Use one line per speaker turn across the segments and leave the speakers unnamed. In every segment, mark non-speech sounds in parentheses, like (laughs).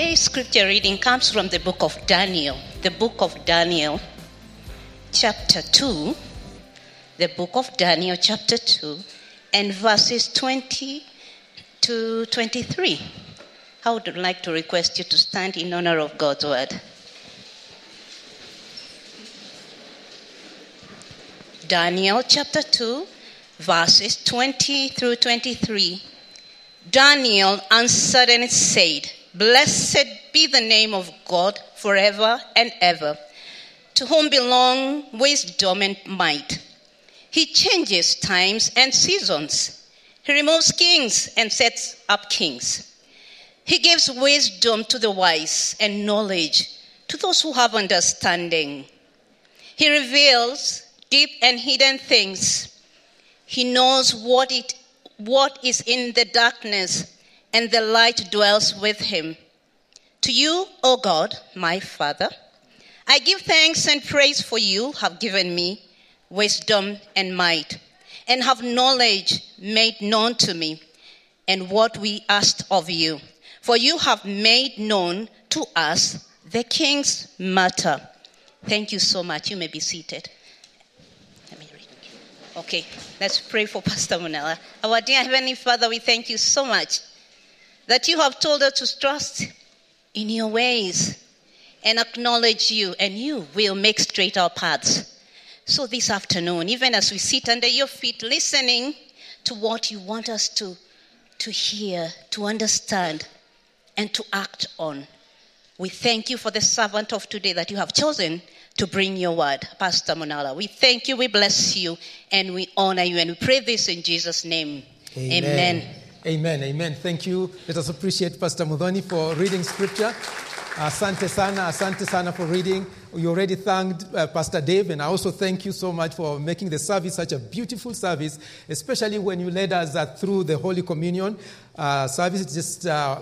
Today's scripture reading comes from the book of Daniel, the book of Daniel, chapter 2, the book of Daniel, chapter 2, and verses 20 to 23. I would like to request you to stand in honor of God's word. Daniel chapter 2, verses 20 through 23. Daniel answered and said, Blessed be the name of God forever and ever, to whom belong wisdom and might. He changes times and seasons. He removes kings and sets up kings. He gives wisdom to the wise and knowledge to those who have understanding. He reveals deep and hidden things. He knows what, it, what is in the darkness, and the light dwells with him. To you, O God, my Father, I give thanks and praise for you have given me wisdom and might, and have knowledge made known to me, and what we asked of you. For you have made known to us the king's matter. Thank you so much. You may be seated. Let me read. Okay, let's pray for Pastor Munala. Our dear Heavenly Father, we thank you so much that you have told us to trust in your ways and acknowledge you, and you will make straight our paths. So, this afternoon, even as we sit under your feet listening to what you want us to, to hear, to understand, and to act on, we thank you for the servant of today that you have chosen to bring your word, Pastor Munala. We thank you, we bless you, and we honor you, and we pray this in Jesus' name. Amen. Amen.
Amen. Amen. Thank you. Let us appreciate Pastor Mudhoni for reading scripture. Asante sana, asante sana for reading. You already thanked uh, Pastor Dave, and I also thank you so much for making the service such a beautiful service, especially when you led us uh, through the Holy Communion uh, service. Just uh,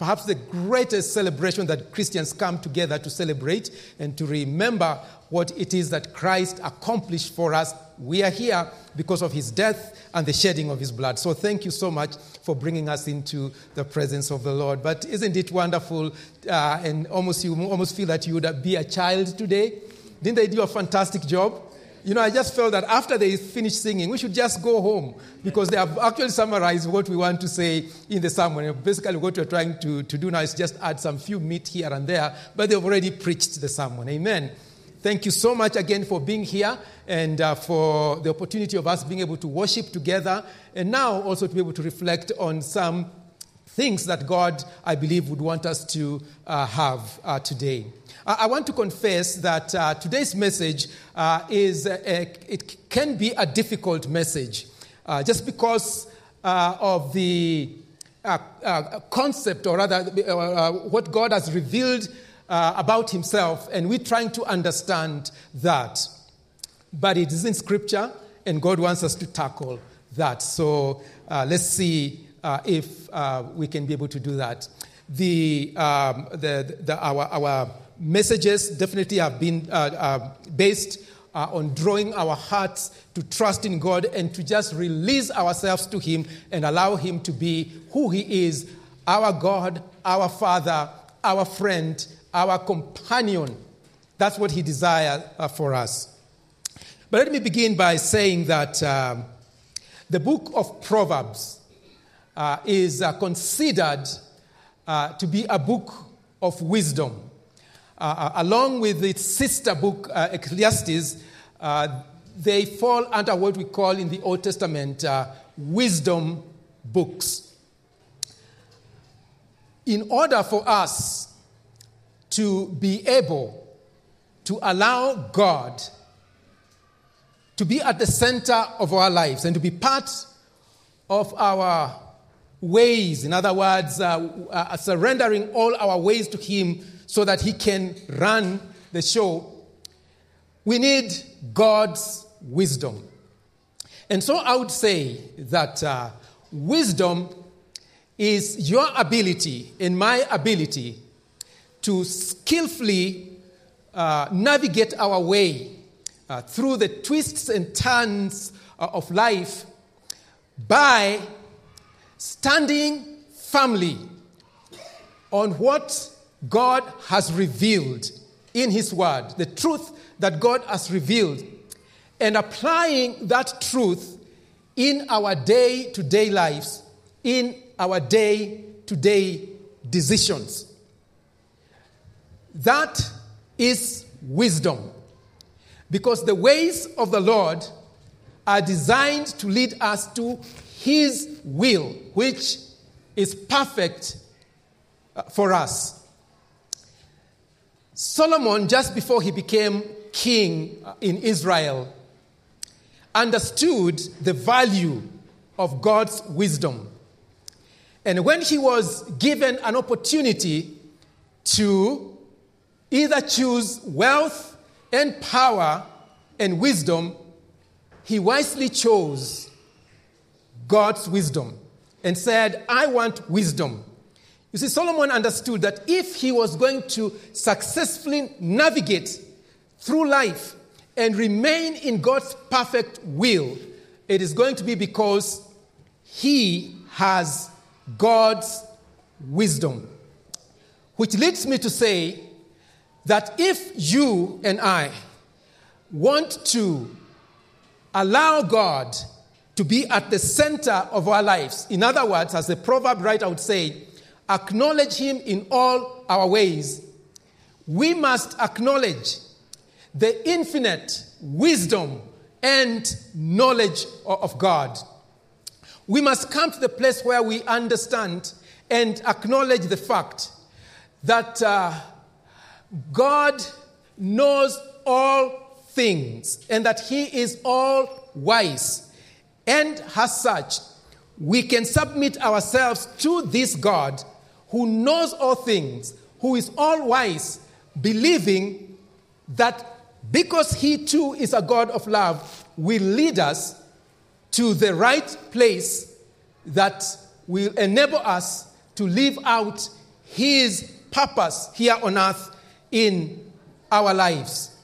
perhaps the greatest celebration that Christians come together to celebrate and to remember what it is that Christ accomplished for us. We are here because of his death and the shedding of his blood. So thank you so much for bringing us into the presence of the Lord. But isn't it wonderful? Uh, and almost you almost feel that you would be a child today. Didn't they do a fantastic job? You know, I just felt that after they finished singing, we should just go home because they have actually summarized what we want to say in the sermon. Basically, what we're trying to, to do now is just add some few meat here and there, but they've already preached the sermon. Amen. Thank you so much again for being here and uh, for the opportunity of us being able to worship together and now also to be able to reflect on some things that God, I believe, would want us to uh, have uh, today. I want to confess that uh, today's message uh, is a, it can be a difficult message, uh, just because uh, of the uh, uh, concept, or rather, what God has revealed about Himself, and we're trying to understand that. But it is in Scripture, and God wants us to tackle that. So let's see if we can be able to do that. The, um, the, the, our, our messages definitely have been uh, uh, based uh, on drawing our hearts to trust in God and to just release ourselves to Him and allow Him to be who He is our God, our Father, our friend, our companion. That's what He desires uh, for us. But let me begin by saying that um, the book of Proverbs uh, is uh, considered to be a book of wisdom. Uh, uh, along with its sister book, uh, Ecclesiastes, uh, they fall under what we call in the Old Testament uh, wisdom books. In order for us to be able to allow God to be at the center of our lives and to be part of our ways, in other words, uh, surrendering all our ways to Him so that he can run the show, we need God's wisdom. And so I would say that uh, wisdom is your ability and my ability to skillfully uh, navigate our way uh, through the twists and turns uh, of life by standing firmly on what God has revealed in His Word, the truth that God has revealed, and applying that truth in our day to day lives, in our day to day decisions. That is wisdom. Because the ways of the Lord are designed to lead us to His will, which is perfect uh, for us. Solomon, just before he became king uh, in Israel, understood the value of God's wisdom. And when he was given an opportunity to either choose wealth and power and wisdom, he wisely chose God's wisdom and said, I want wisdom. You see, Solomon understood that if he was going to successfully navigate through life and remain in God's perfect will, it is going to be because he has God's wisdom. Which leads me to say that if you and I want to allow God to be at the center of our lives, in other words, as the proverb writer would say, acknowledge Him in all our ways, we must acknowledge the infinite wisdom and knowledge of God. We must come to the place where we understand and acknowledge the fact that uh, God knows all things and that He is all wise. And as such, we can submit ourselves to this God who knows all things, who is all wise, believing that because He too is a God of love, will lead us to the right place that will enable us to live out His purpose here on earth in our lives.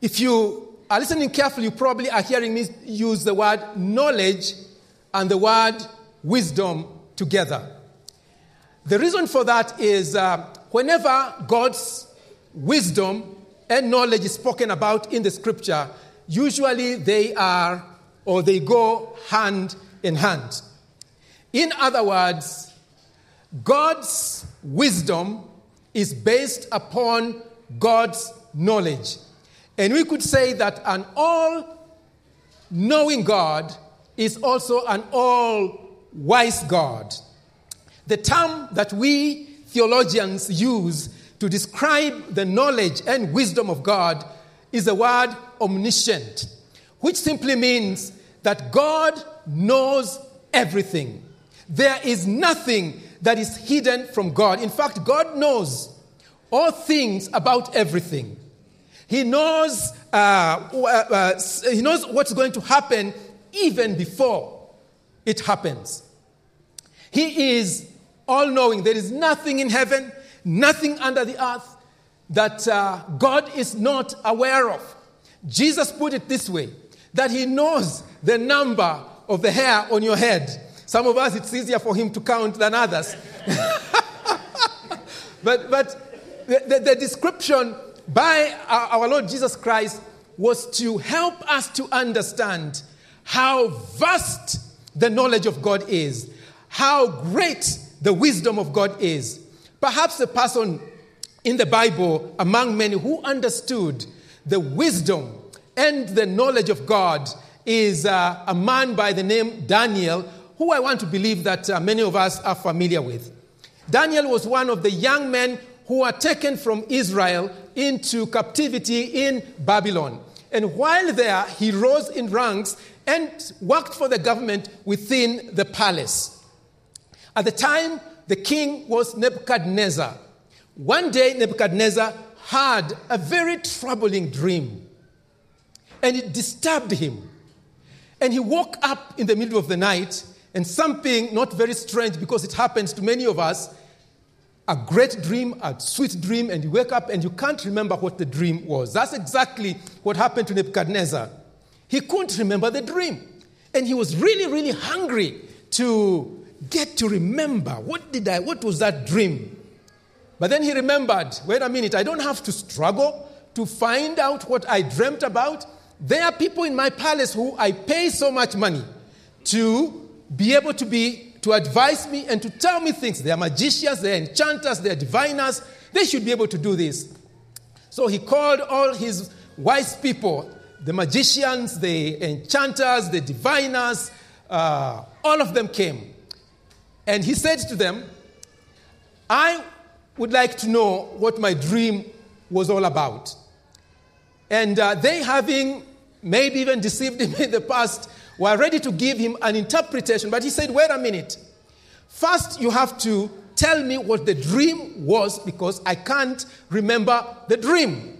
If you are listening carefully, you probably are hearing me use the word knowledge and the word wisdom together. The reason for that is uh, whenever God's wisdom and knowledge is spoken about in the scripture, usually they are or they go hand in hand. In other words, God's wisdom is based upon God's knowledge. And we could say that an all knowing God is also an all wise God. The term that we theologians use to describe the knowledge and wisdom of God is the word omniscient, which simply means that God knows everything. There is nothing that is hidden from God. In fact, God knows all things about everything. He knows, uh, uh, uh, he knows what's going to happen even before it happens. He is all knowing. There is nothing in heaven, nothing under the earth that uh, God is not aware of. Jesus put it this way that He knows the number of the hair on your head. Some of us, it's easier for Him to count than others. (laughs) but but the, the, the description by our, Lord Jesus Christ was to help us to understand how vast the knowledge of God is, how great the wisdom of God is. Perhaps the person in the Bible among many who understood the wisdom and the knowledge of God is uh, a man by the name Daniel, who I want to believe that uh, many of us are familiar with. Daniel was one of the young men who were taken from Israel into captivity in Babylon. And while there, he rose in ranks and worked for the government within the palace. At the time, the king was Nebuchadnezzar. One day, Nebuchadnezzar had a very troubling dream, and it disturbed him. And he woke up in the middle of the night, and something not very strange because it happens to many of us a great dream, a sweet dream, and you wake up and you can't remember what the dream was. That's exactly what happened to Nebuchadnezzar. He couldn't remember the dream. And he was really, really hungry to get to remember what did I, what was that dream? But then he remembered wait a minute, I don't have to struggle to find out what I dreamt about. There are people in my palace who I pay so much money to be able to be to advise me and to tell me things. They are magicians, they are enchanters, they are diviners. They should be able to do this. So he called all his wise people, the magicians, the enchanters, the diviners, uh, all of them came. And he said to them, I would like to know what my dream was all about. And uh, they, having maybe even deceived him (laughs) in the past, were ready to give him an interpretation. But he said, Wait a minute. First, you have to tell me what the dream was because I can't remember the dream.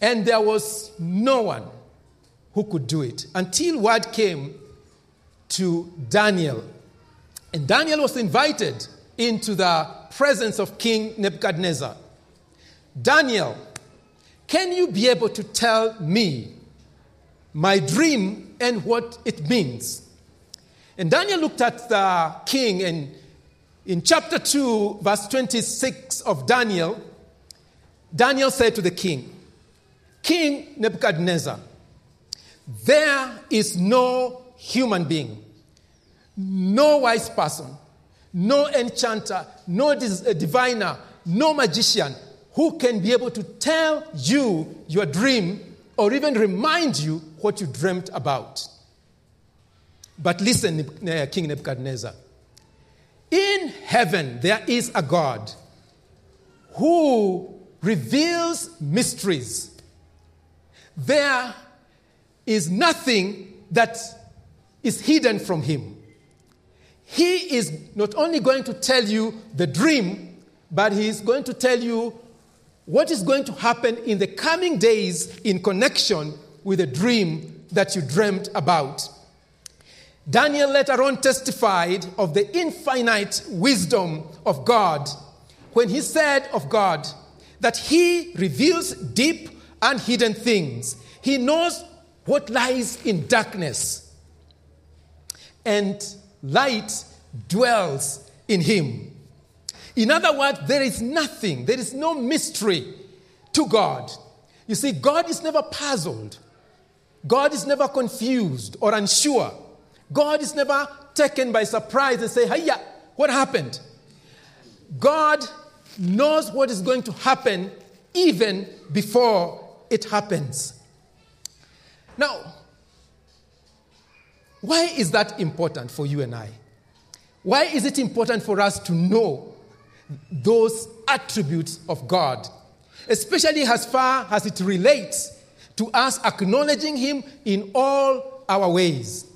And there was no one who could do it until word came to Daniel. And Daniel was invited into the presence of King Nebuchadnezzar. Daniel, can you be able to tell me my dream and what it means? And Daniel looked at the king, and in chapter 2, verse 26 of Daniel, Daniel said to the king, King Nebuchadnezzar, there is no human being, no wise person, no enchanter, no diviner, no magician who can be able to tell you your dream or even remind you what you dreamt about. But listen, uh, King Nebuchadnezzar. In heaven, there is a God who reveals mysteries. There is nothing that is hidden from him. He is not only going to tell you the dream, but he is going to tell you what is going to happen in the coming days in connection with a dream that you dreamt about. Daniel later on testified of the infinite wisdom of God when he said of God that he reveals deep and hidden things. He knows what lies in darkness, and light dwells in him. In other words, there is nothing, there is no mystery to God. You see, God is never puzzled, God is never confused or unsure. God is never taken by surprise and say, Hiya, what happened? God knows what is going to happen even before it happens. Now, why is that important for you and I? Why is it important for us to know those attributes of God? Especially as far as it relates to us acknowledging Him in all our ways.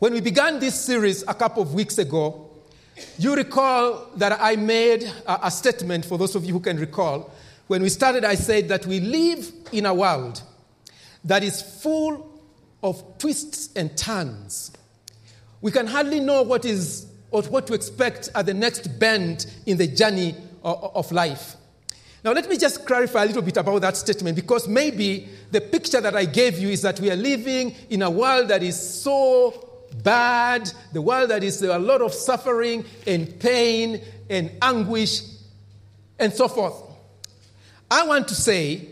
When we began this series a couple of weeks ago, you recall that I made a, a, statement for those of you who can recall. When we started, I said that we live in a world that is full of twists and turns. We can hardly know what is or what to expect at the next bend in the journey of, of life. Now, let me just clarify a little bit about that statement because maybe the picture that I gave you is that we are living in a world that is so bad, the world that is a lot of suffering and pain and anguish and so forth. I want to say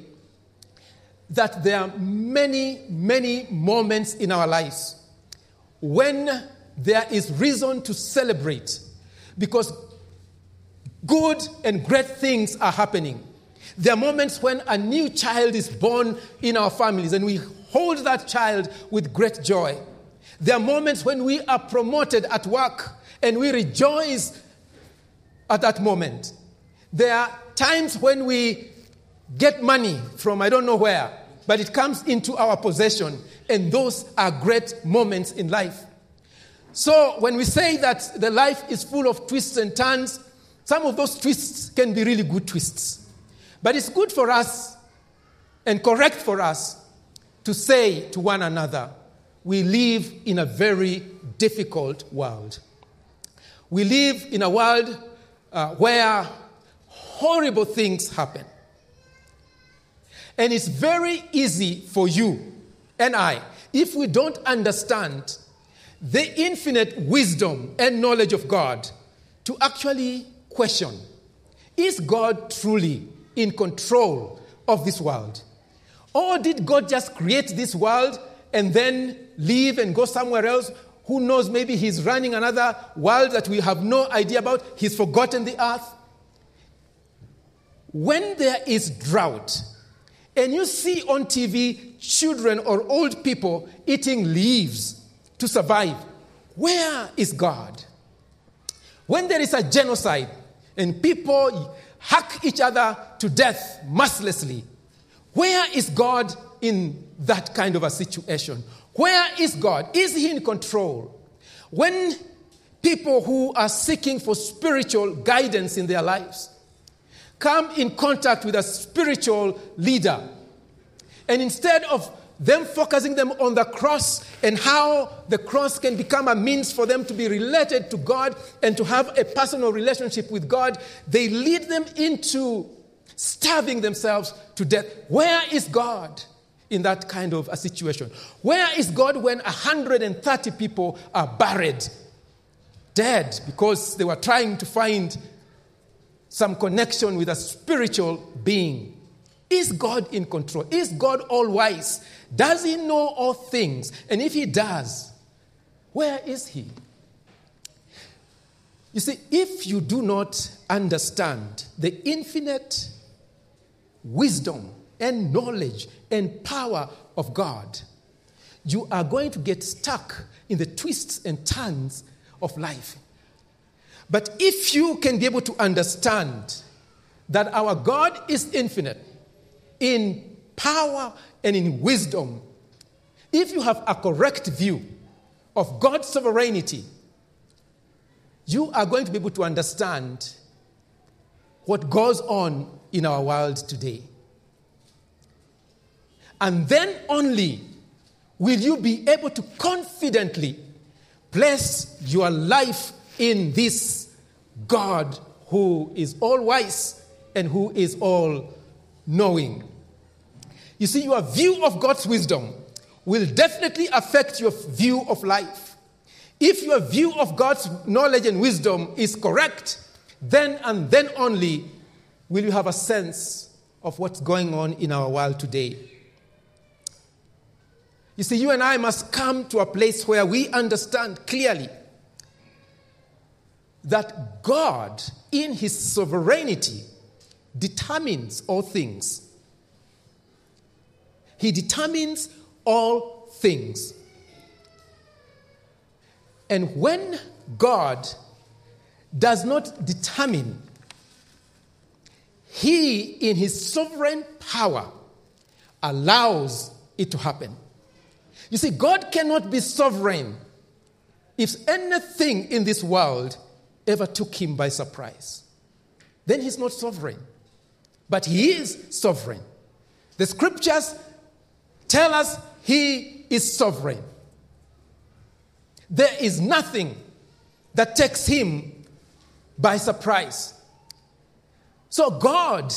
that there are many, many moments in our lives when there is reason to celebrate because good and great things are happening. There are moments when a new child is born in our families and we hold that child with great joy. There are moments when we are promoted at work and we rejoice at that moment. There are times when we get money from I don't know where, but it comes into our possession, and those are great moments in life. So, when we say that the life is full of twists and turns, some of those twists can be really good twists. But it's good for us and correct for us to say to one another, we live in a very difficult world. We live in a world uh, where horrible things happen. And it's very easy for you and I, if we don't understand the infinite wisdom and knowledge of God to actually question is God truly in control of this world? Or did God just create this world and then leave and go somewhere else? Who knows, maybe He's running another world that we have no idea about. He's forgotten the earth. When there is drought, and you see on TV children or old people eating leaves to survive, where is God? When there is a genocide and people hack each other to death mercilessly, where is God in that kind of a situation? Where is God? Is He in control? When people who are seeking for spiritual guidance in their lives come in contact with a spiritual leader, and instead of them focusing them on the cross and how the cross can become a means for them to be related to God and to have a personal relationship with God, they lead them into starving themselves to death. Where is God in that kind of a situation? Where is God when 130 people are buried, dead, because they were trying to find some connection with a spiritual being? Is God in control? Is God all wise? Does He know all things? And if He does, where is He? You see, if you do not understand the infinite wisdom and knowledge and power of God, you are going to get stuck in the twists and turns of life. But if you can be able to understand that our God is infinite, in power and in wisdom, if you have a correct view of God's sovereignty, you are going to be able to understand what goes on in our world today. And then only will you be able to confidently place your life in this God who is all wise and who is all knowing. You see, your view of God's wisdom will definitely affect your view of life. If your view of God's knowledge and wisdom is correct, then and then only will you have a sense of what's going on in our world today. You see, you and I must come to a place where we understand clearly that God, in His sovereignty, determines all things. He determines all things. And when God does not determine, He, in His sovereign power, allows it to happen. You see, God cannot be sovereign if anything in this world ever took Him by surprise. Then He's not sovereign but he is sovereign. The scriptures tell us he is sovereign. There is nothing that takes him by surprise. So God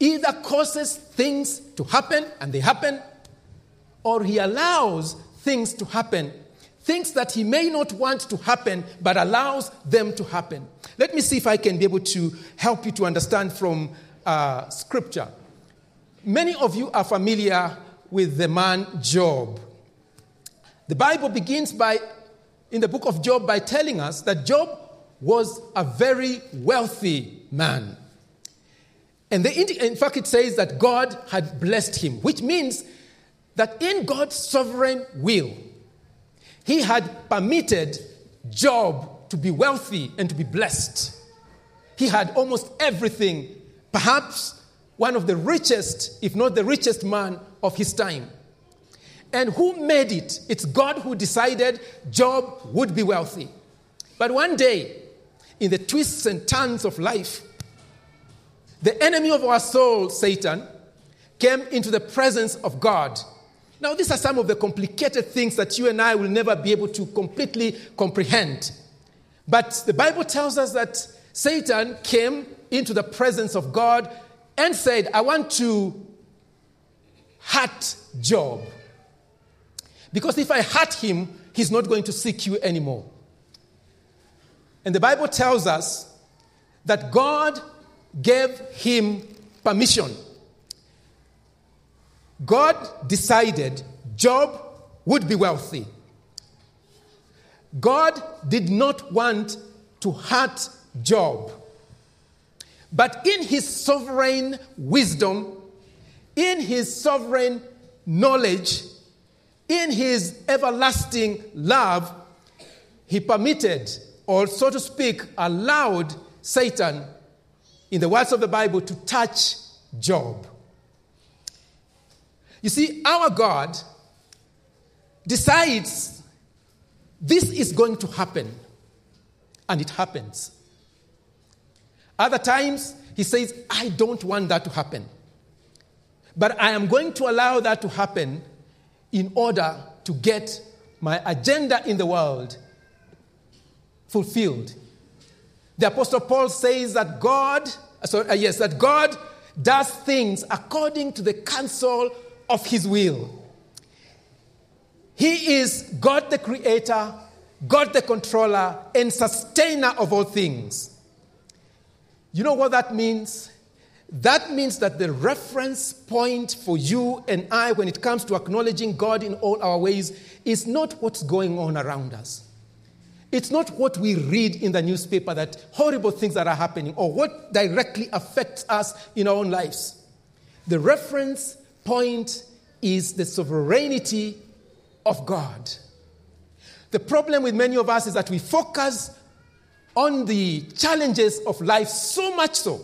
either causes things to happen and they happen, or he allows things to happen things that he may not want to happen, but allows them to happen. Let me see if I can be able to help you to understand from uh, scripture. Many of you are familiar with the man Job. The Bible begins by, in the book of Job, by telling us that Job was a very wealthy man. And the, in fact, it says that God had blessed him, which means that in God's sovereign will, he had permitted Job to be wealthy and to be blessed. He had almost everything, perhaps one of the richest, if not the richest man of his time. And who made it? It's God who decided Job would be wealthy. But one day, in the twists and turns of life, the enemy of our soul, Satan, came into the presence of God now, these are some of the complicated things that you and I will never be able to completely comprehend. But the Bible tells us that Satan came into the presence of God and said, I want to hurt Job. Because if I hurt him, he's not going to seek you anymore. And the Bible tells us that God gave him permission. God decided Job would be wealthy. God did not want to hurt Job. But in his sovereign wisdom, in his sovereign knowledge, in his everlasting love, he permitted, or so to speak, allowed Satan, in the words of the Bible, to touch Job. You see, our God decides this is going to happen, and it happens. Other times, he says, I don't want that to happen. But I am going to allow that to happen in order to get my agenda in the world fulfilled. The Apostle Paul says that God, sorry, uh, yes, that God does things according to the counsel of his will. He is God the creator, God the controller, and sustainer of all things. You know what that means? That means that the reference point for you and I when it comes to acknowledging God in all our ways is not what's going on around us. It's not what we read in the newspaper that horrible things that are happening or what directly affects us in our own lives. The reference point is the sovereignty of God. The problem with many of us is that we focus on the challenges of life so much so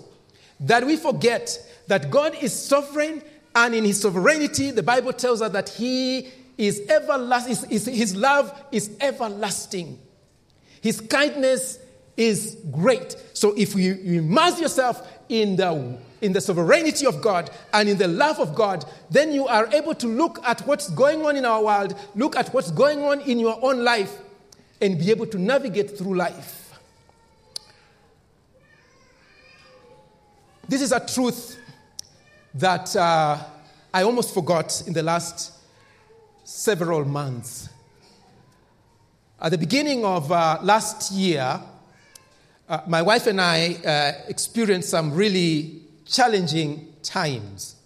that we forget that God is sovereign and in his sovereignty, the Bible tells us that he is everlasting, his, love is everlasting. His kindness is great. So if you, you immerse yourself in the, in the sovereignty of God and in the love of God, then you are able to look at what's going on in our world, look at what's going on in your own life, and be able to navigate through life. This is a truth that uh, I almost forgot in the last several months. At the beginning of uh, last year, uh, my wife and I uh, experienced some really challenging times.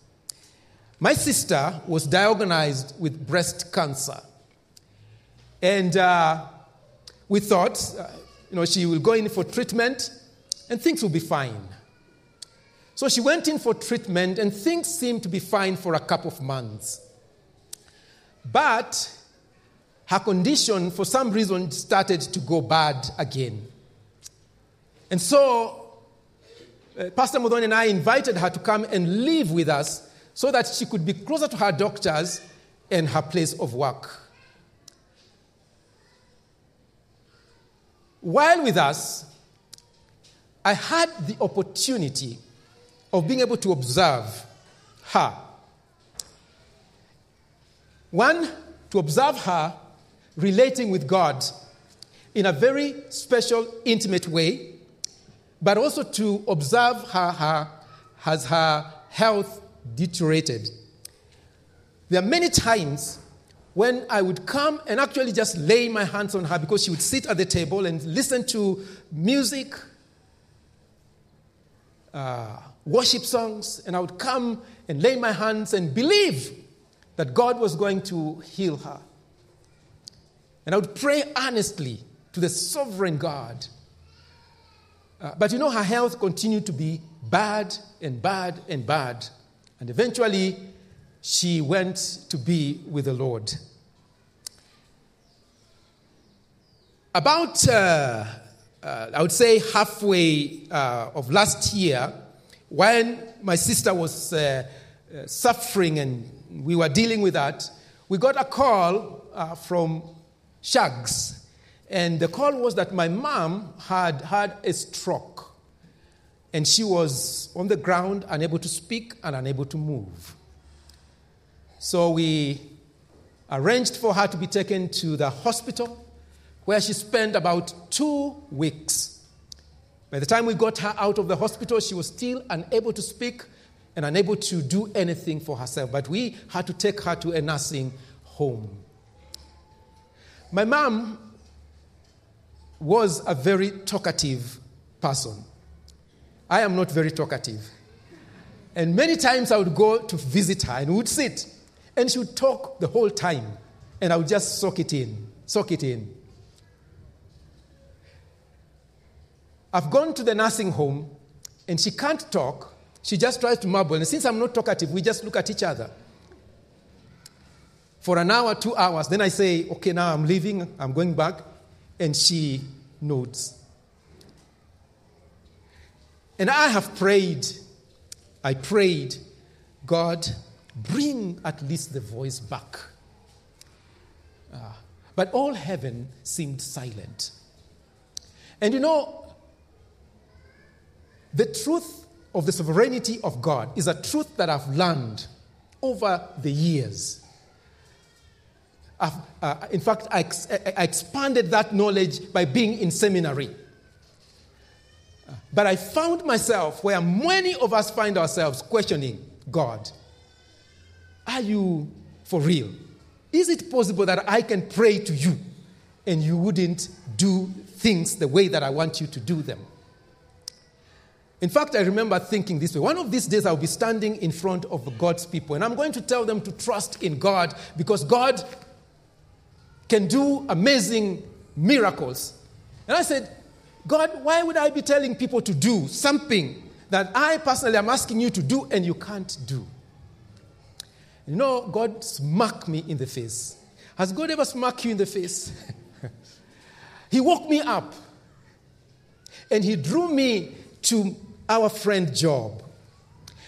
My sister was diagnosed with breast cancer. And uh, we thought, uh, you know, she will go in for treatment and things will be fine. So she went in for treatment, and things seemed to be fine for a couple of months. But her condition, for some reason, started to go bad again. And so, uh, Pastor Modoni and I invited her to come and live with us so that she could be closer to her doctors and her place of work. While with us, I had the opportunity of being able to observe her. One, to observe her relating with God in a very special, intimate way, but also to observe her, her has her health deteriorated. There are many times when I would come and actually just lay my hands on her because she would sit at the table and listen to music. Uh, worship songs, and I would come and lay my hands and believe that God was going to heal her. And I would pray earnestly to the sovereign God. Uh, but you know, her health continued to be bad and bad and bad. And eventually, she went to be with the Lord. About, uh, uh, I would say, halfway uh, of last year, when my sister was uh, uh, suffering and we were dealing with that, we got a call uh, from Shags. And the call was that my mom had had a stroke. And she was on the ground, unable to speak and unable to move. So we arranged for her to be taken to the hospital, where she spent about two weeks. By the time we got her out of the hospital, she was still unable to speak and unable to do anything for herself. But we had to take her to a nursing home. My mom was a very talkative person. I am not very talkative. And many times I would go to visit her and would sit and she would talk the whole time and I would just soak it in, soak it in. I've gone to the nursing home and she can't talk. She just tries to mumble. And since I'm not talkative, we just look at each other for an hour, two hours. Then I say, okay, now I'm leaving, I'm going back. And she nods. And I have prayed, I prayed, God, bring at least the voice back. Uh, but all heaven seemed silent. And you know, the truth of the sovereignty of God is a truth that I've learned over the years. Uh, in fact, I, ex- I, expanded that knowledge by being in seminary. But I found myself where many of us find ourselves questioning God. Are you for real? Is it possible that I can pray to you and you wouldn't do things the way that I want you to do them? In fact, I remember thinking this way. One of these days, I'll be standing in front of God's people, and I'm going to tell them to trust in God because God can do amazing miracles. And I said, God, why would I be telling people to do something that I personally am asking you to do and you can't do? You know, God smacked me in the face. Has God ever smacked you in the face? (laughs) he woke me up and he drew me to our friend Job.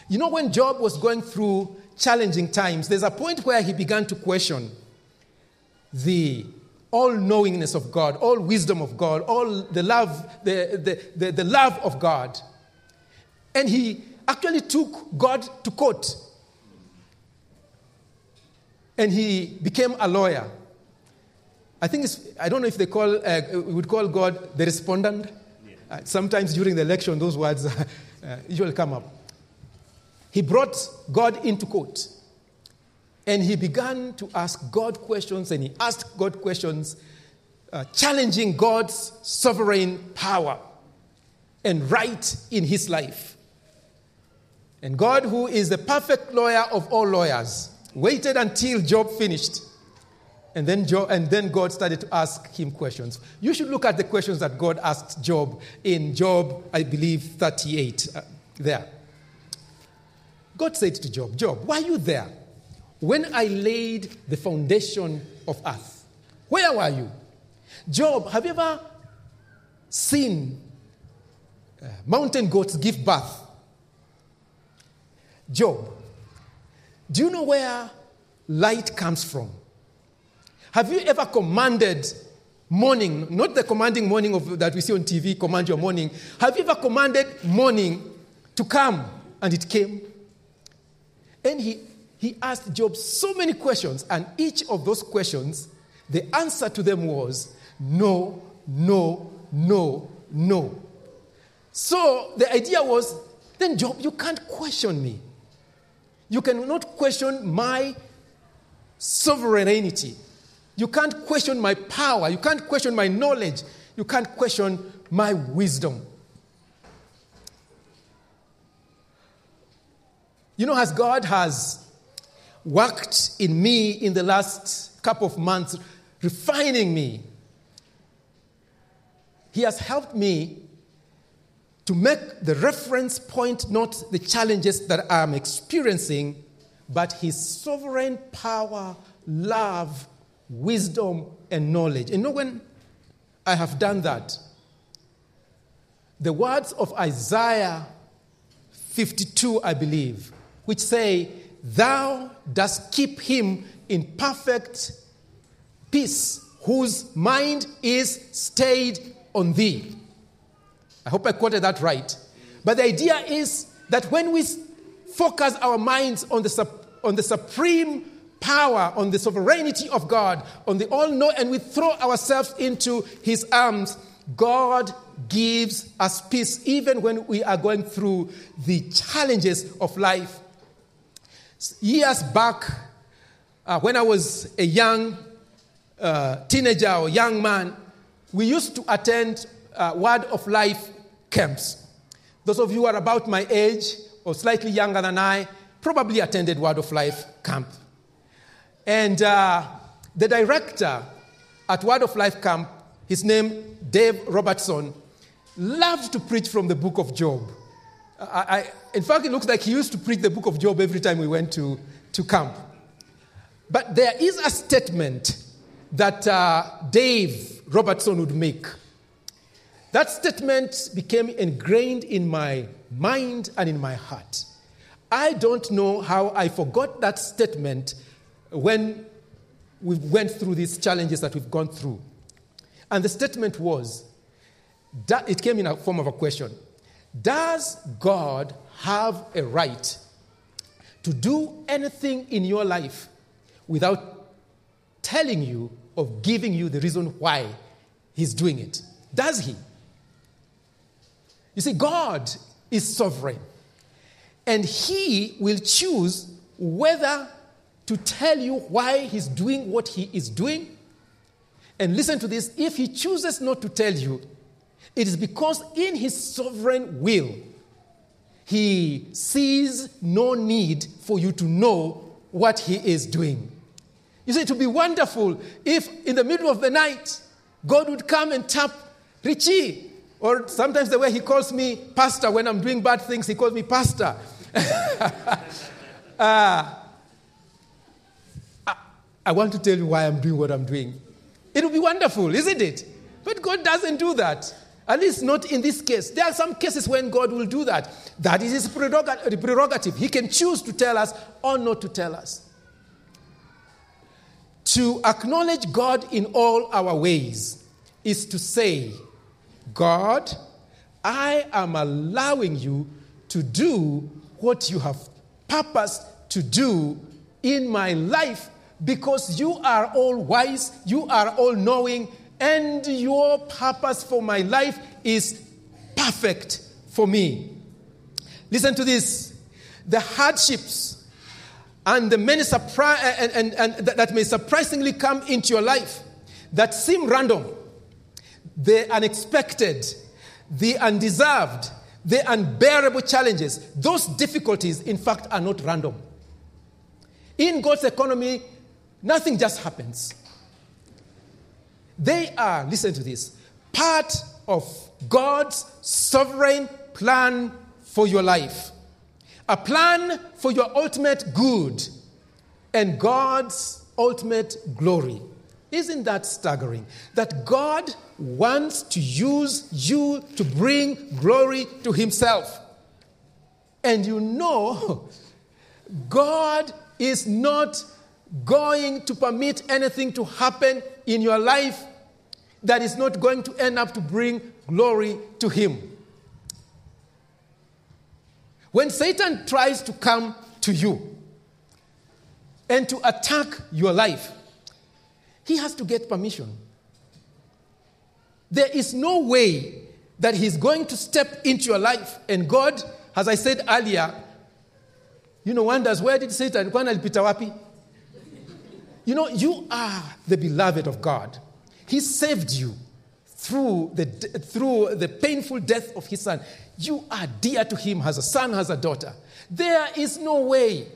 You know, when Job was going through challenging times, there's a point where he began to question the all knowingness of God, all wisdom of God, all the love, the, the, the, the, love of God. And he actually took God to court. And he became a lawyer. I think it's, I don't know if they call, uh, we would call God the respondent. Uh, sometimes during the election, those words (laughs) uh, usually come up. He brought God into court. And he began to ask God questions, and he asked God questions, uh, challenging God's sovereign power and right in his life. And God, who is the perfect lawyer of all lawyers, waited until Job finished. And then, Job, and then God started to ask him questions. You should look at the questions that God asked Job in Job, I believe, 38. Uh, there. God said to Job, Job, why are you there? When I laid the foundation of earth, where were you? Job, have you ever seen uh, mountain goats give birth? Job, do you know where light comes from? Have you ever commanded morning, not the commanding morning of, that we see on TV, command your morning. Have you ever commanded morning to come and it came? And he he asked Job so many questions, and each of those questions, the answer to them was no, no, no, no. So the idea was then, Job, you can't question me. You cannot question my sovereignty. You can't question my power. You can't question my knowledge. You can't question my wisdom. You know, as God has worked in me in the last couple of months, refining me. He has helped me to make the reference point not the challenges that I'm experiencing, but His sovereign power, love, wisdom, and knowledge. And you know when I have done that, the words of Isaiah 52, I believe, which say, Thou dost keep him in perfect peace, whose mind is stayed on thee. I hope I quoted that right. But the idea is that when we focus our minds on the, on the supreme power, on the sovereignty of God, on the all know, and we throw ourselves into his arms, God gives us peace even when we are going through the challenges of life. Years back, uh, when I was a young uh, teenager or young man, we used to attend uh, Word of Life camps. Those of you who are about my age or slightly younger than I probably attended Word of Life camp. And uh, the director at Word of Life camp, his name Dave Robertson, loved to preach from the book of Job. I, I, in fact, it looks like he used to preach the book of Job every time we went to, to camp. But there is a statement that uh, Dave Robertson would make. That statement became ingrained in my mind and in my heart. I don't know how I forgot that statement when we went through these challenges that we've gone through. And the statement was that it came in a form of a question Does God have a right to do anything in your life without telling you or giving you the reason why He's doing it? Does He? You see, God is sovereign, and He will choose whether to tell you why He's doing what He is doing. And listen to this if He chooses not to tell you, it is because in His sovereign will, He sees no need for you to know what He is doing. You see, it would be wonderful if in the middle of the night, God would come and tap Richie. Or sometimes the way he calls me pastor when I'm doing bad things, he calls me pastor. uh, (laughs) I want to tell you why I'm doing what I'm doing. It would be wonderful, isn't it? But God doesn't do that. At least not in this case. There are some cases when God will do that. That is his prerogative. He can choose to tell us or not to tell us. To acknowledge God in all our ways is to say, God, I am allowing you to do what you have purposed to do in my life because you are all wise, you are all knowing, and your purpose for my life is perfect for me. Listen to this. The hardships and the many surprise and, and, and that may surprisingly come into your life that seem random. The unexpected the undeserved the unbearable challenges. Those difficulties in fact are not random. In god's economy nothing just happens they are listen to this part of god's sovereign plan for your life a plan for your ultimate good and God's ultimate glory. Isn't that staggering? That God wants to use you to bring glory to Himself. And you know, (laughs) God is not going to permit anything to happen in your life that is not going to end up to bring glory to Him. When Satan tries to come to you and to attack your life, he has to get permission. There is no way that he's going to step into your life. And God, as I said earlier, you know, wonders where did Satan, kwana alipita wapi? You know, you are the beloved of God. He saved you through the, through the painful death of his son. You are dear to him as a son, as a daughter. There is no way.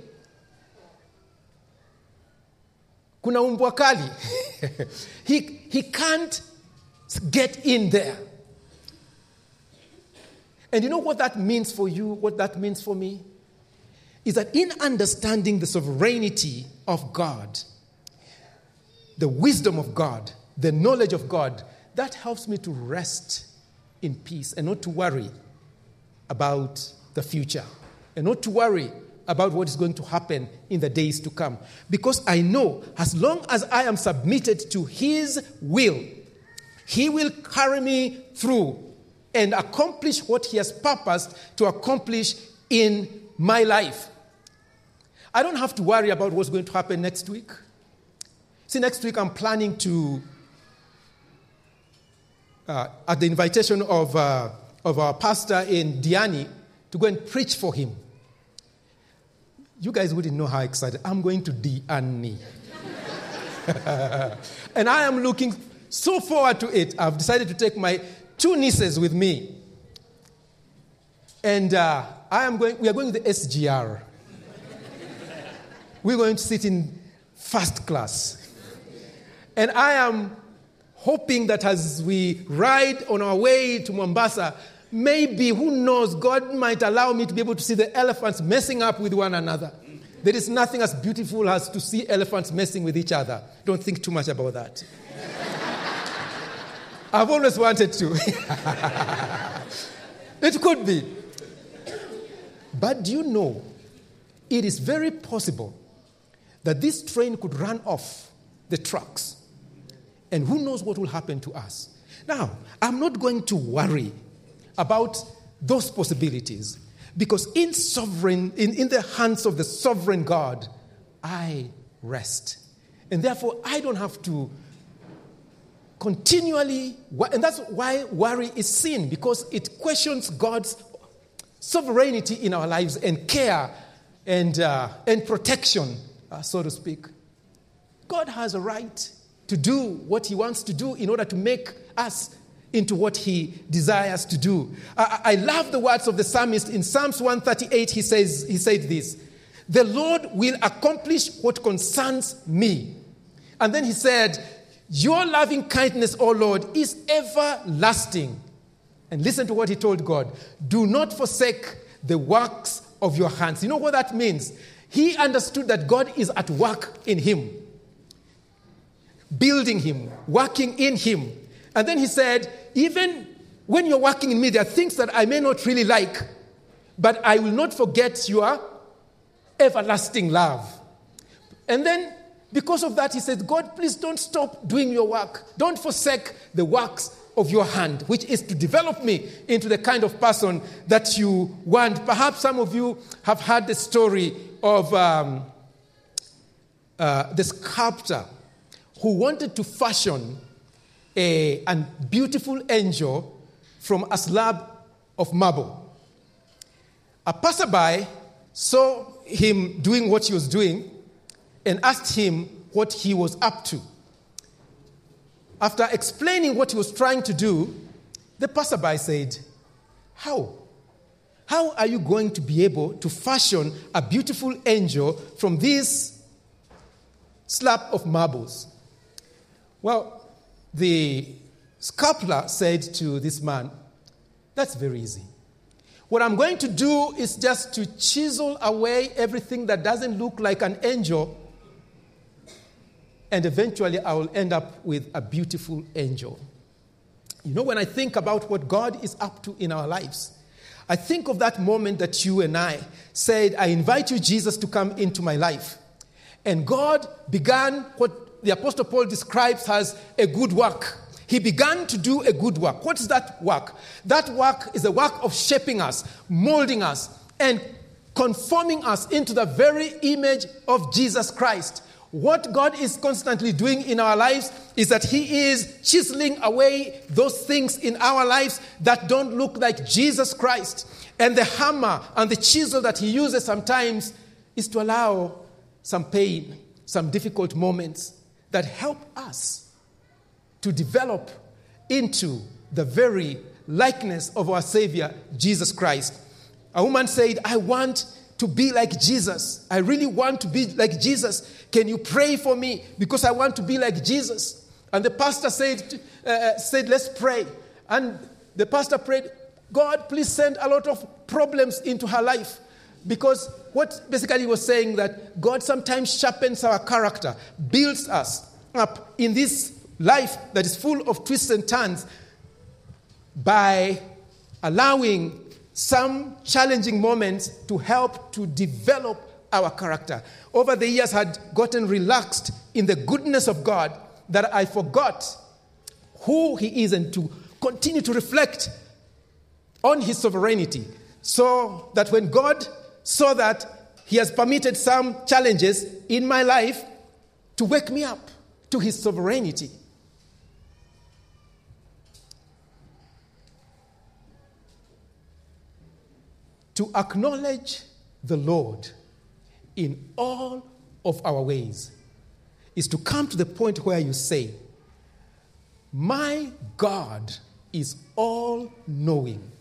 Kuna umbwa (laughs) he, he can't get in there. And you know what that means for you, what that means for me? Is that in understanding the sovereignty of God, the wisdom of God, the knowledge of God, that helps me to rest in peace and not to worry about the future and not to worry about what is going to happen in the days to come. Because I know as long as I am submitted to His will, He will carry me through and accomplish what He has purposed to accomplish in my life. I don't have to worry about what's going to happen next week. See, next week I'm planning to, uh, at the invitation of uh, of our pastor in Diani to go and preach for him. You guys wouldn't know how excited I'm going to Diani. (laughs) and I am looking so forward to it. I've decided to take my two nieces with me. And uh, I am going, we are going to the SGR. We're going to sit in first class. And I am hoping that as we ride on our way to Mombasa, maybe, who knows, God might allow me to be able to see the elephants messing up with one another. There is nothing as beautiful as to see elephants messing with each other. Don't think too much about that. (laughs) I've always wanted to. (laughs) it could be. But do you know, it is very possible that this train could run off the tracks. And who knows what will happen to us. Now, I'm not going to worry about those possibilities because in sovereign in, in the hands of the sovereign god i rest and therefore i don't have to continually and that's why worry is sin because it questions god's sovereignty in our lives and care and, uh, and protection uh, so to speak god has a right to do what he wants to do in order to make us into what he desires to do. I, I, love the words of the psalmist in Psalms 138. He says, he said this The Lord will accomplish what concerns me. And then he said, Your loving kindness, O Lord, is everlasting. And listen to what he told God Do not forsake the works of your hands. You know what that means? He understood that God is at work in him, building him, working in him. And then he said, even when you're working in me, there are things that I may not really like, but I will not forget your everlasting love. And then, because of that, he said, God, please don't stop doing your work. Don't forsake the works of your hand, which is to develop me into the kind of person that you want. Perhaps some of you have heard the story of um, uh, the sculptor who wanted to fashion a, a beautiful angel from a slab of marble. A passerby saw him doing what he was doing and asked him what he was up to. After explaining what he was trying to do, the passerby said, How? How are you going to be able to fashion a beautiful angel from this slab of marbles? Well, the sculptor said to this man, That's very easy. What I'm going to do is just to chisel away everything that doesn't look like an angel, and eventually I will end up with a beautiful angel. You know, when I think about what God is up to in our lives, I think of that moment that you and I said, I invite you, Jesus, to come into my life. And God began what the Apostle Paul describes as a good work. He began to do a good work. What is that work? That work is a work of shaping us, molding us, and conforming us into the very image of Jesus Christ. What God is constantly doing in our lives is that He is chiseling away those things in our lives that don't look like Jesus Christ. And the hammer and the chisel that He uses sometimes is to allow some pain, some difficult moments, that help us to develop into the very likeness of our Savior, Jesus Christ. A woman said, I want to be like Jesus. I really want to be like Jesus. Can you pray for me? Because I want to be like Jesus. And the pastor said, uh, uh said Let's pray. And the pastor prayed, God, please send a lot of problems into her life. Because what basically he was saying that God sometimes sharpens our character, builds us up in this life that is full of twists and turns by allowing some challenging moments to help to develop our character. Over the years, had gotten relaxed in the goodness of God that I forgot who He is and to continue to reflect on His sovereignty. So that when God saw that He has permitted some challenges in my life to wake me up to His sovereignty. To acknowledge the Lord in all of our ways is to come to the point where you say, My God is all knowing.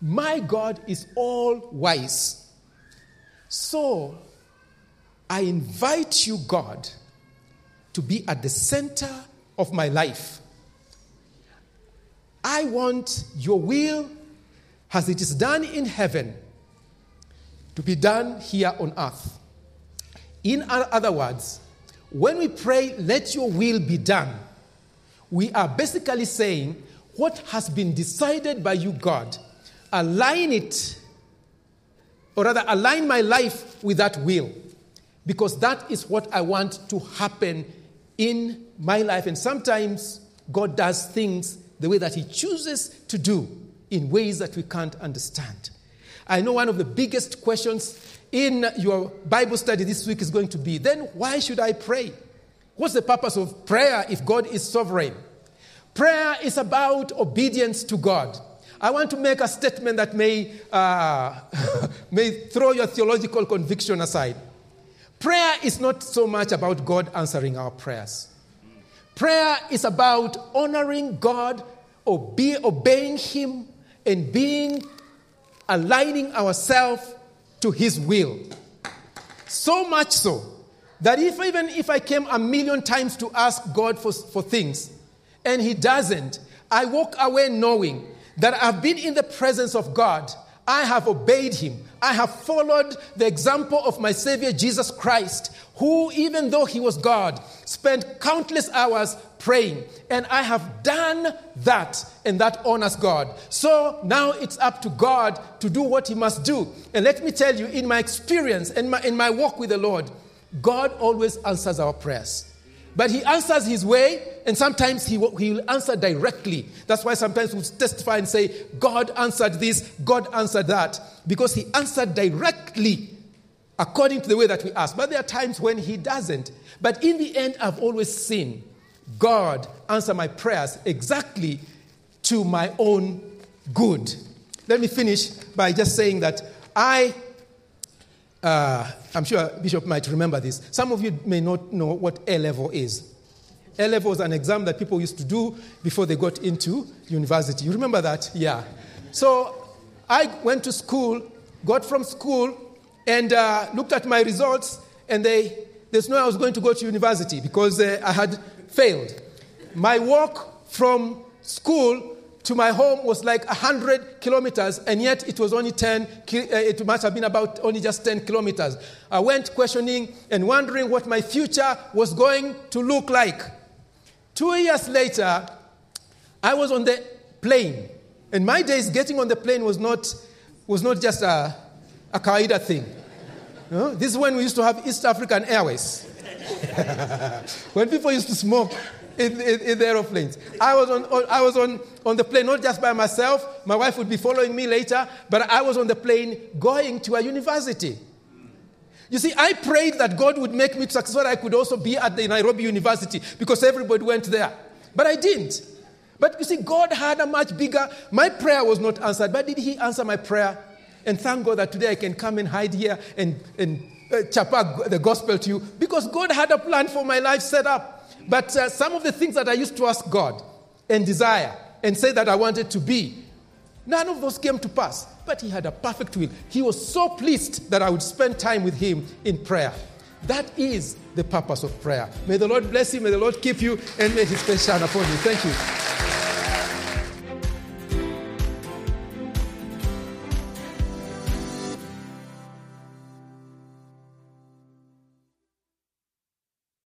My God is all wise. So I invite you, God, to be at the center of my life. I want your will, as it is done in heaven, to be done here on earth. In other words, when we pray, let your will be done, we are basically saying, what has been decided by you, God, align it, or rather, align my life with that will, because that is what I want to happen in my life. And sometimes God does things the way that He chooses to do in ways that we can't understand. I know one of the biggest questions in your Bible study this week is going to be then why should I pray? What's the purpose of prayer if God is sovereign? Prayer is about obedience to God. I want to make a statement that may, uh, (laughs) may throw your theological conviction aside. Prayer is not so much about God answering our prayers. Prayer is about honoring God, obe- obeying Him, and being aligning ourselves to His will. So much so that if even if I came a million times to ask God for, for things and He doesn't, I walk away knowing that I've been in the presence of God I have obeyed him. I have followed the example of my Savior Jesus Christ, who, even though he was God, spent countless hours praying. And I have done that, and that honors God. So now it's up to God to do what he must do. And let me tell you, in my experience and my, in my walk with the Lord, God always answers our prayers. But he answers his way, and sometimes he will, he will answer directly. That's why sometimes we testify and say, God answered this, God answered that, because he answered directly according to the way that we ask. But there are times when he doesn't. But in the end, I've always seen God answer my prayers exactly to my own good. Let me finish by just saying that I uh, I'm sure Bishop might remember this. Some of you may not know what A level is. A level is an exam that people used to do before they got into university. You remember that? Yeah. So I went to school, got from school, and uh, looked at my results, and they, there's no I was going to go to university because uh, I had failed. My walk from school to my home was like 100 kilometers, and yet it was only 10, uh, it must have been about only just 10 kilometers. I went questioning and wondering what my future was going to look like. Two years later, I was on the plane. and my days, getting on the plane was not, was not just a, a kawaida thing. Know? This is when we used to have East African Airways. (laughs) when people used to smoke in, in, in, the aeroplanes. I was, on, I was on, on the plane not just by myself, my wife would be following me later, but I was on the plane going to a university. You see, I prayed that God would make me successful. I could also be at the Nairobi University because everybody went there. But I didn't. But you see, God had a much bigger. My prayer was not answered, but did He answer my prayer? And thank God that today I can come and hide here and, and uh, chapa the gospel to you because God had a plan for my life set up. But uh, some of the things that I used to ask God and desire and say that I wanted to be, none of those came to pass. But He had a perfect will. He was so pleased that I would spend time with Him in prayer. That is the purpose of prayer. May the Lord bless you, may the Lord keep you, and may His face shine upon you. Thank you.